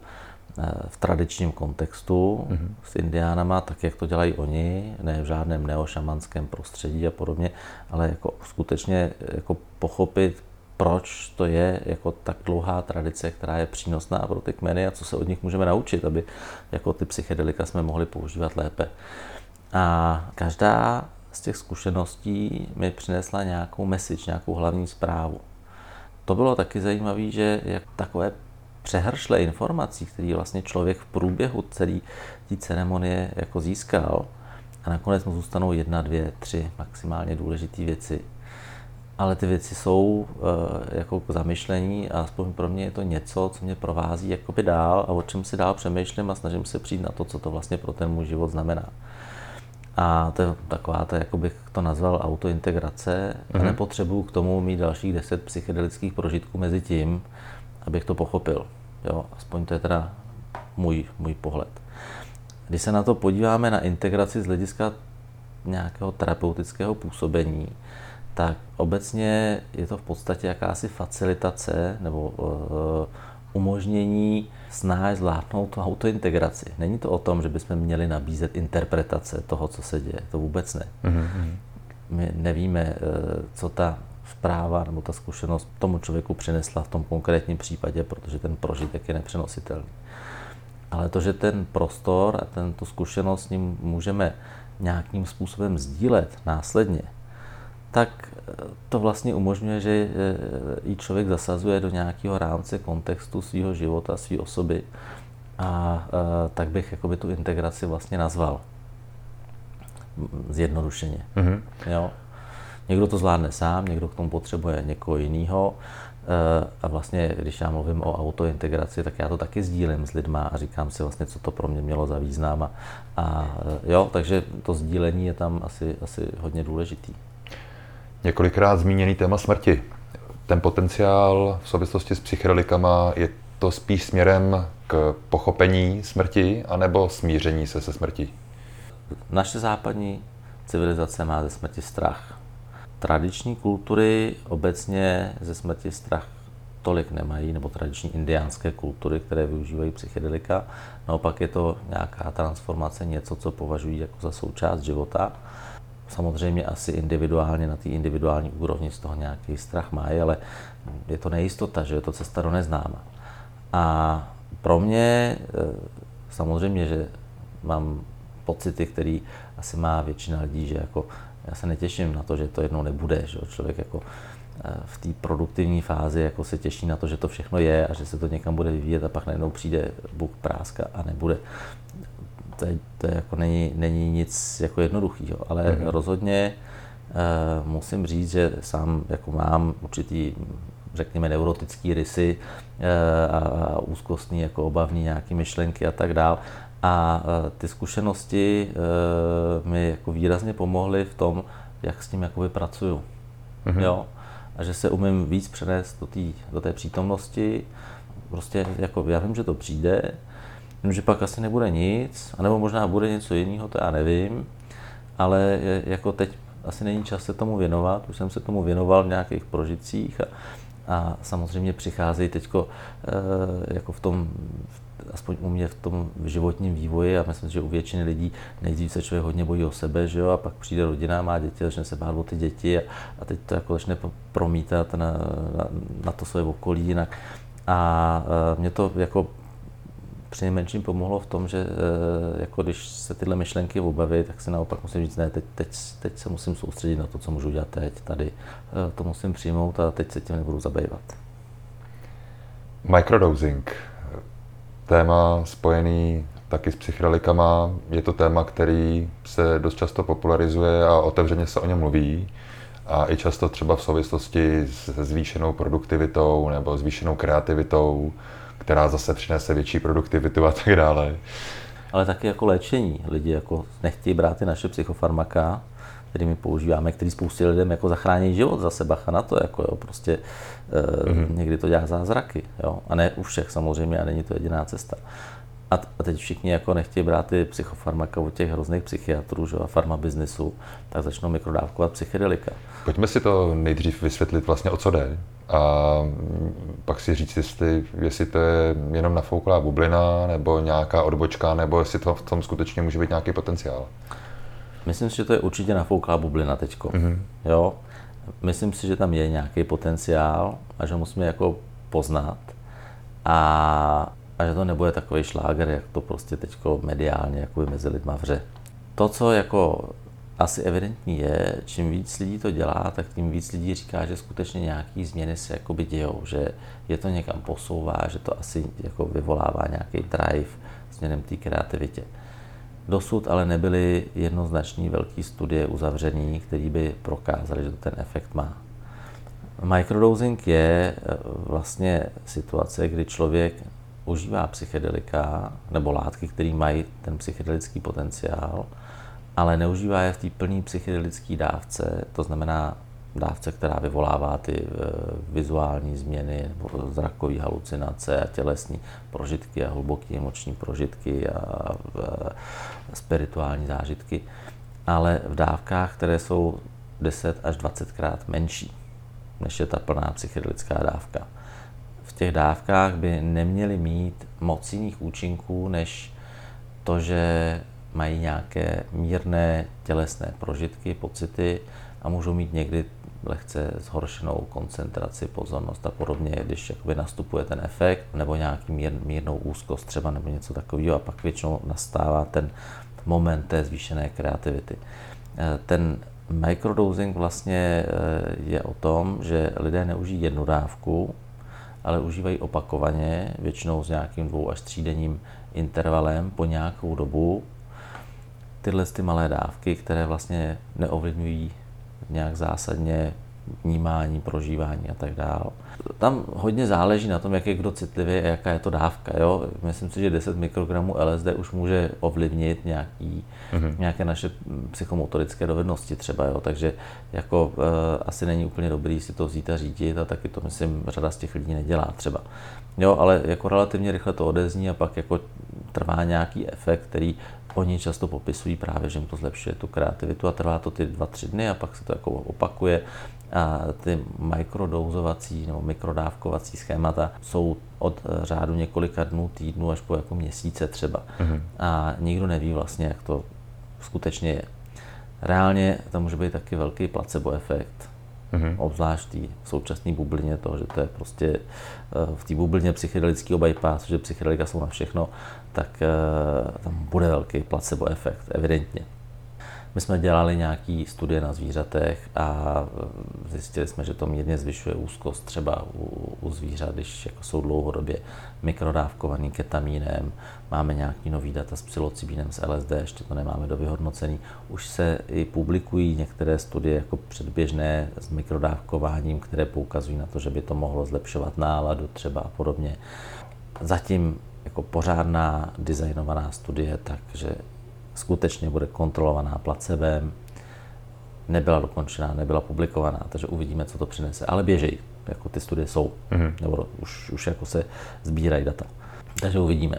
eh, v tradičním kontextu mm-hmm. s indiánama, tak jak to dělají oni, ne v žádném neošamanském prostředí a podobně, ale jako skutečně jako pochopit, proč to je jako tak dlouhá tradice, která je přínosná pro ty kmeny a co se od nich můžeme naučit, aby jako ty psychedelika jsme mohli používat lépe. A každá z těch zkušeností mi přinesla nějakou message, nějakou hlavní zprávu to bylo taky zajímavé, že jak takové přehršle informací, které vlastně člověk v průběhu celé té ceremonie jako získal, a nakonec mu zůstanou jedna, dvě, tři maximálně důležité věci. Ale ty věci jsou e, jako k zamyšlení a aspoň pro mě je to něco, co mě provází jakoby dál a o čem si dál přemýšlím a snažím se přijít na to, co to vlastně pro ten můj život znamená. A to je taková, to, jako bych to nazval autointegrace. Mm-hmm. A mhm. nepotřebuju k tomu mít dalších deset psychedelických prožitků mezi tím, abych to pochopil. Jo, aspoň to je teda můj, můj pohled. Když se na to podíváme na integraci z hlediska nějakého terapeutického působení, tak obecně je to v podstatě jakási facilitace nebo uh, umožnění snáš zvládnout tu autointegraci. Není to o tom, že bychom měli nabízet interpretace toho, co se děje. To vůbec ne. Mm-hmm. My nevíme, eh, co ta zpráva nebo ta zkušenost tomu člověku přinesla v tom konkrétním případě, protože ten prožitek je nepřenositelný. Ale to, že ten prostor a ten, tu zkušenost s ním můžeme nějakým způsobem sdílet následně, tak to vlastně umožňuje, že eh, i člověk zasazuje do nějakého rámce kontextu svého života, své osoby a eh, tak bych jakoby tu integraci vlastně nazval zjednodušeně. Mm-hmm. Jo? Někdo to zvládne sám, někdo k tomu potřebuje někoho jiného. Eh, a vlastně, když já mluvím o autointegraci, tak já to taky sdílím s lidma a říkám si vlastně, co to pro mě mělo za význam. A, a jo, takže to sdílení je tam asi, asi hodně důležitý. Několikrát zmíněný téma smrti. Ten potenciál v souvislosti s psychedelikama je to spíš směrem k pochopení smrti anebo smíření se se smrtí? Naše západní civilizace má ze smrti strach. Tradiční kultury obecně ze smrti strach tolik nemají, nebo tradiční indiánské kultury, které využívají psychedelika. Naopak je to nějaká transformace, něco, co považují jako za součást života. Samozřejmě asi individuálně na té individuální úrovni z toho nějaký strach mají, ale je to nejistota, že je to cesta do neznáma. A pro mě eh, samozřejmě, že mám pocity, který asi má většina lidí, že jako já se netěším na to, že to jednou nebude, že člověk jako eh, v té produktivní fázi jako se těší na to, že to všechno je a že se to někam bude vyvíjet a pak najednou přijde Bůh práska a nebude. To, je, to je jako není, není nic jako jednoduchého, ale mm-hmm. rozhodně uh, musím říct, že sám jako mám určitý řekněme, neurotický rysy uh, a úzkostný, jako obavný nějaké myšlenky a tak dál. A e, ty zkušenosti mi jako výrazně pomohly v tom, jak s tím jakoby pracuju. Mm-hmm. Jo? A že se umím víc přenést do, tý, do té přítomnosti. Prostě jako já vím, že to přijde, vím, že pak asi nebude nic, anebo možná bude něco jiného, to já nevím, ale jako teď asi není čas se tomu věnovat, už jsem se tomu věnoval v nějakých prožitcích a, a samozřejmě přicházejí teď e, jako v tom, aspoň u mě v tom životním vývoji a myslím, že u většiny lidí nejdřív se člověk hodně bojí o sebe, že jo, a pak přijde rodina, má děti, začne se bát o ty děti a, a teď to jako začne promítat na, na, na to své okolí jinak. A, a mě to jako přinejmenším pomohlo v tom, že e, jako když se tyhle myšlenky obaví, tak si naopak musím říct, ne, teď, teď, teď se musím soustředit na to, co můžu dělat teď, tady. E, to musím přijmout a teď se tím nebudu zabývat. Microdosing téma spojený taky s psychedelikama. Je to téma, který se dost často popularizuje a otevřeně se o něm mluví. A i často třeba v souvislosti s zvýšenou produktivitou nebo zvýšenou kreativitou, která zase přinese větší produktivitu a tak dále. Ale taky jako léčení. Lidi jako nechtějí brát ty naše psychofarmaka, který my používáme, který spoustě lidem jako zachrání život za bacha na to, jako jo, prostě mm-hmm. někdy to dělá zázraky, jo, a ne u všech samozřejmě a není to jediná cesta. A, a teď všichni jako nechtějí brát ty psychofarmaka od těch hrozných psychiatrů že, a farmabiznisu, tak začnou mikrodávkovat psychedelika. Pojďme si to nejdřív vysvětlit vlastně, o co jde. A pak si říct, jestli, jestli to je jenom nafouklá bublina, nebo nějaká odbočka, nebo jestli to v tom skutečně může být nějaký potenciál. Myslím si, že to je určitě nafouklá bublina teď. Mm-hmm. Jo? Myslím si, že tam je nějaký potenciál a že musíme jako poznat a, a že to nebude takový šláger, jak to prostě teď mediálně jako mezi lidma vře. To, co jako asi evidentní je, čím víc lidí to dělá, tak tím víc lidí říká, že skutečně nějaký změny se jakoby dějou, že je to někam posouvá, že to asi jako vyvolává nějaký drive směrem té kreativitě. Dosud ale nebyly jednoznačné velké studie uzavřený, které by prokázaly, že to ten efekt má. Microdosing je eh, vlastně situace, kdy člověk užívá psychedelika nebo látky, které mají ten psychedelický potenciál, ale neužívá je v té plné psychedelické dávce, to znamená dávce, která vyvolává ty eh, vizuální změny nebo zrakové halucinace a tělesní prožitky a hluboké emoční prožitky a spirituální zážitky, ale v dávkách, které jsou 10 až 20 krát menší, než je ta plná psychedelická dávka. Těch dávkách by neměly mít moc jiných účinků, než to, že mají nějaké mírné tělesné prožitky, pocity a můžou mít někdy lehce zhoršenou koncentraci, pozornost a podobně, když jakoby nastupuje ten efekt, nebo nějaký mír, mírnou úzkost třeba, nebo něco takového a pak většinou nastává ten moment té zvýšené kreativity. Eh, ten microdosing vlastně eh, je o tom, že lidé neužijí jednu dávku, ale užívají opakovaně, většinou s nějakým dvou až třídenním intervalem po nějakou dobu. Tyhle ty malé dávky, které vlastně neovlivňují nějak zásadně vnímání, prožívání a tak dále. Tam hodně záleží na tom, jak je kdo citlivý a jaká je to dávka. Jo? Myslím si, že 10 mikrogramů LSD už může ovlivnit nějaký, mm-hmm. nějaké naše psychomotorické dovednosti třeba. Jo? Takže jako uh, asi není úplně dobrý si to vzít a řídit a taky to, myslím, řada z těch lidí nedělá třeba. Jo, ale jako relativně rychle to odezní a pak jako trvá nějaký efekt, který oni často popisují právě, že jim to zlepšuje tu kreativitu a trvá to ty dva, tři dny a pak se to jako opakuje ty mikrodouzovací nebo mikrodávkovací schémata jsou od řádu několika dnů, týdnů až po jako měsíce třeba. Mm-hmm. A nikdo neví vlastně, jak to skutečně je. Reálně tam může být taky velký placebo efekt, mm-hmm. obzvlášť v současné bublině toho, že to je prostě eh, v té bublině psychedelického bypassu, že psychedelika jsou na všechno, tak eh, tam bude velký placebo efekt, evidentně. My jsme dělali nějaké studie na zvířatech a e, zjistili jsme, že to mírně zvyšuje úzkost třeba u, u zvířat, když jako jsou dlouhodobě mikrodávkovaný ketamínem. Máme nějaký nový data s psilocybínem, s LSD, ještě to nemáme do vyhodnocení. Už se i publikují některé studie jako předběžné s mikrodávkováním, které poukazují na to, že by to mohlo zlepšovat náladu třeba a podobně. Zatím jako pořádná designovaná studie, takže skutečně bude kontrolovaná placebem, nebyla dokončená, nebyla publikovaná, takže uvidíme, co to přinese. Ale běžej, jako ty studie jsou, mm-hmm. nebo už, už jako se sbírají data. Takže uvidíme.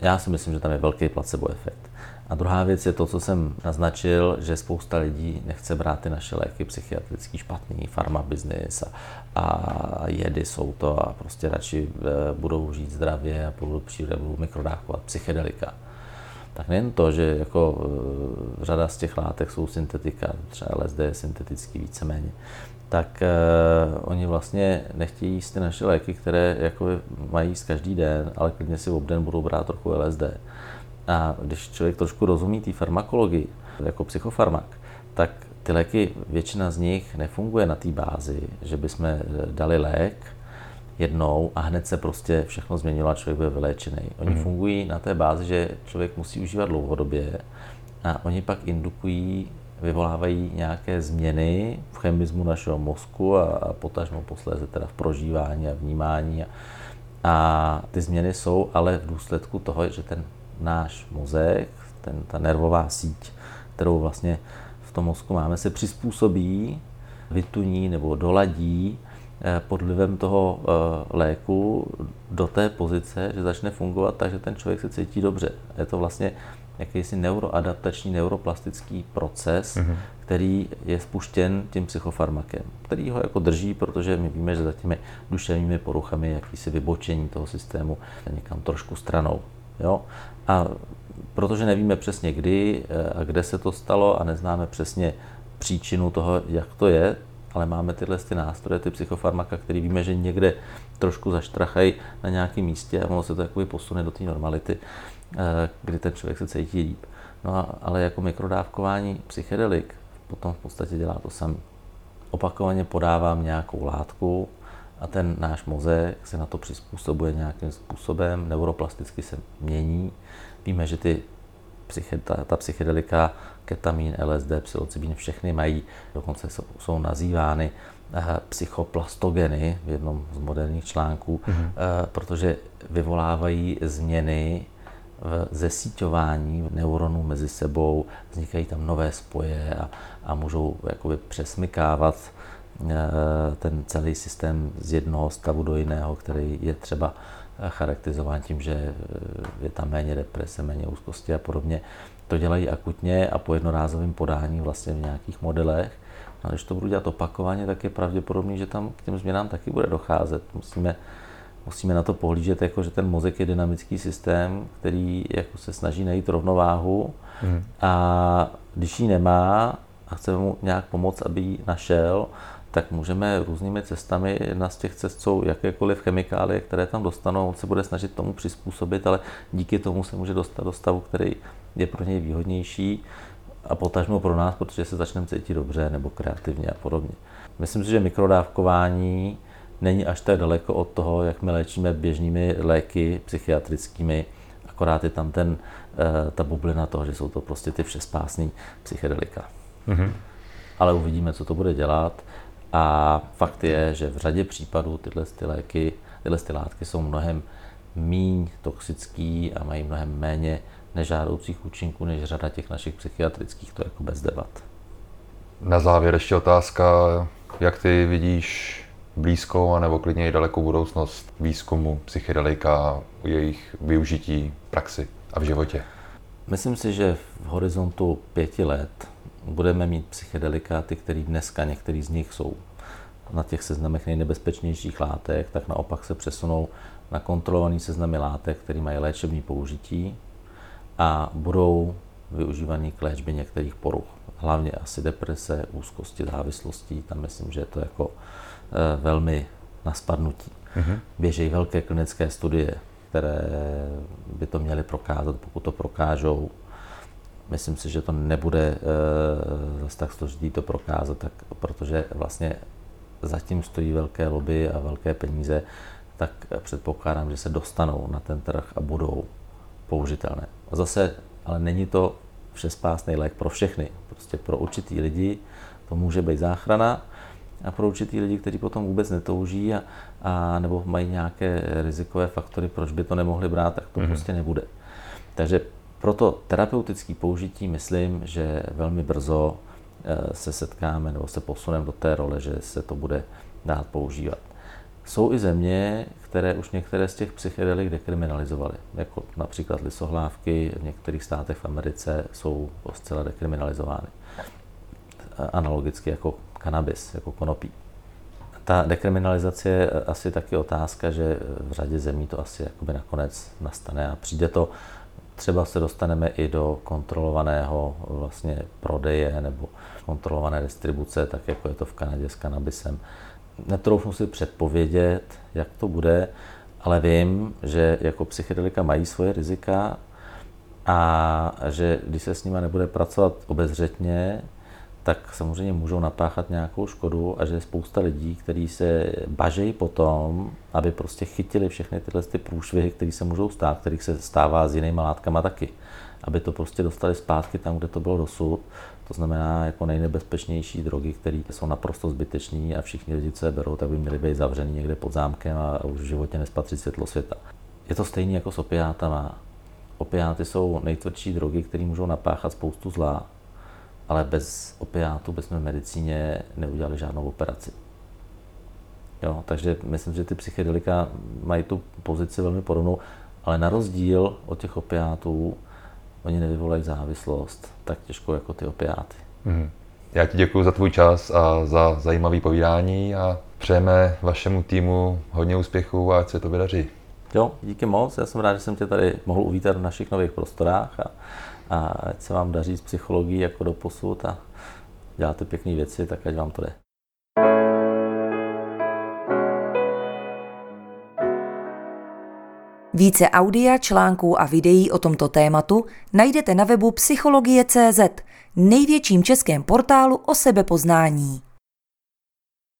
Já si myslím, že tam je velký placebo efekt. A druhá věc je to, co jsem naznačil, že spousta lidí nechce brát ty naše léky psychiatrický špatný, farma business a, a jedy jsou to a prostě radši e, budou žít zdravě a budou přijde, budou mikrodávkovat psychedelika tak nejen to, že jako uh, řada z těch látek jsou syntetika, třeba LSD je syntetický víceméně, tak uh, oni vlastně nechtějí jíst ty naše léky, které jako mají jíst každý den, ale klidně si obden budou brát trochu LSD. A když člověk trošku rozumí té farmakologii, jako psychofarmak, tak ty léky, většina z nich nefunguje na té bázi, že bychom dali lék, jednou a hned se prostě všechno změnilo a člověk byl vyléčený. Oni mm. fungují na té bázi, že člověk musí užívat dlouhodobě a oni pak indukují, vyvolávají nějaké změny v chemismu našeho mozku a, a potažmo posléze teda v prožívání a vnímání. A, a ty změny jsou ale v důsledku toho, že ten náš mozek, ten, ta nervová síť, kterou vlastně v tom mozku máme, se přizpůsobí, vytuní nebo doladí pod vlivem toho eh, léku do té pozice, že začne fungovat tak, že ten člověk se cítí dobře. Je to vlastně jakýsi neuroadaptační, neuroplastický proces, mm-hmm. který je spuštěn tím psychofarmakem, který ho jako drží, protože my víme, že za těmi duševními poruchami jakýsi vybočení toho systému někam trošku stranou. Jo? A protože nevíme přesně kdy eh, a kde se to stalo a neznáme přesně příčinu toho, jak to je, ale máme tyhle ty nástroje, ty psychofarmaka, který víme, že někde trošku zaštrachají na nějakém místě a ono se to jakoby posune do té normality, eh, kdy ten člověk se cítí líp. No a, ale jako mikrodávkování psychedelik potom v podstatě dělá to samé. Opakovaně podávám nějakou látku a ten náš mozek se na to přizpůsobuje nějakým způsobem, neuroplasticky se mění. Víme, že ty ta, ta psychedelika, ketamín, LSD, psilocybin, všechny mají, dokonce jsou, jsou nazývány uh, psychoplastogeny v jednom z moderních článků, mm-hmm. protože vyvolávají změny v zesíťování neuronů mezi sebou, vznikají tam nové spoje a, a můžou jakoby přesmykávat uh, ten celý systém z jednoho stavu do jiného, který je třeba charakterizován tím, že eh, je tam méně deprese, méně úzkosti a podobně. To dělají akutně a po jednorázovém podání vlastně v nějakých modelech. A když to budu dělat opakovaně, tak je pravděpodobný, že tam k těm změnám taky bude docházet. Musíme, musíme na to pohlížet, jako že ten mozek je dynamický systém, který jako se snaží najít rovnováhu hmm. a když ji nemá a chceme mu nějak pomoct, aby ji našel, tak můžeme různými cestami, jedna z těch cest jsou jakékoliv chemikálie, které tam dostanou, on se bude snažit tomu přizpůsobit, ale díky tomu se může dostat do stavu, který je pro něj výhodnější a potažmo pro nás, protože se začneme cítit dobře nebo kreativně a podobně. Myslím si, že mikrodávkování není až tak daleko od toho, jak my léčíme běžnými léky psychiatrickými, akorát je tam ten, eh, ta bublina toho, že jsou to prostě ty všespásný psychedelika. Mm-hmm. Ale uvidíme, co to bude dělat. A fakt je, že v řadě případů tyhle ty léky, tyhle ty látky jsou mnohem míň toxický a mají mnohem méně nežádoucích účinků než řada těch našich psychiatrických, to je jako bez debat. Na závěr ještě otázka, jak ty vidíš blízkou a nebo klidně i dalekou budoucnost výzkumu psychedelika, jejich využití v praxi a v životě? Myslím si, že v horizontu pěti let budeme mít psychedelikáty, které dneska některý z nich jsou na těch seznamech nejnebezpečnějších látek, tak naopak se přesunou na kontrolovaný seznamy látek, které mají léčební použití a budou využívaný k léčbě některých poruch. Hlavně asi deprese, úzkosti, závislostí. Tam myslím, že je to jako e, velmi na spadnutí. Mm-hmm. Běžejí velké klinické studie, které by to měly prokázat. Pokud to prokážou, myslím si, že to nebude e, zase tak složitý to prokázat, tak, protože vlastně zatím stojí velké lobby a velké peníze, tak předpokládám, že se dostanou na ten trh a budou použitelné. A zase, ale není to všespásný lék pro všechny. Prostě pro určitý lidi to může být záchrana a pro určitý lidi, kteří potom vůbec netouží a, a nebo mají nějaké rizikové faktory, proč by to nemohli brát, tak to mm-hmm. prostě nebude. Takže proto terapeutický použití myslím, že velmi brzo eh, se setkáme nebo se posuneme do té role, že se to bude dát používat. Jsou i země, které už některé z těch psychedelik dekriminalizovaly, jako například lisohlávky v některých státech v Americe jsou zcela dekriminalizovány. Analogicky jako kanabis, jako konopí. Ta dekriminalizace je asi taky otázka, že v řadě zemí to asi jakoby nakonec nastane a přijde to, třeba se dostaneme i do kontrolovaného vlastně prodeje nebo kontrolované distribuce, tak jako je to v Kanadě s kanabisem. Netroufnu si předpovědět, jak to bude, ale vím, že jako psychedelika mají svoje rizika a že když se s nimi nebude pracovat obezřetně, tak samozřejmě můžou napáchat nějakou škodu a že je spousta lidí, kteří se bažejí potom, aby prostě chytili všechny tyhle ty průšvihy, které se můžou stát, kterých se stává s jinými látkama taky. Aby to prostě dostali zpátky tam, kde to bylo dosud to znamená, jako nejnebezpečnější drogy, které jsou naprosto zbytečné a všichni lidi, co je berou, tak by měly být zavřený někde pod zámkem a už v životě nespatřit světlo světa. Je to stejné jako s opiátama. Opiáty jsou nejtvrdší drogy, které můžou napáchat spoustu zla, ale bez opiátu bychom v medicíně neudělali žádnou operaci. Jo, takže myslím, že ty psychedelika mají tu pozici velmi podobnou, ale na rozdíl od těch opiátů oni nevyvolají závislost tak těžko jako ty opiáty. Mm. Já ti děkuji za tvůj čas a za zajímavý povídání a přejeme vašemu týmu hodně úspěchů a ať se to vydaří. Jo, díky moc. Já jsem rád, že jsem tě tady mohl uvítat v našich nových prostorách a, a ať se vám daří s psychologií jako do posud a děláte pěkné věci, tak ať vám to jde. Více audia, článků a videí o tomto tématu najdete na webu psychologie.cz, největším českém portálu o sebepoznání.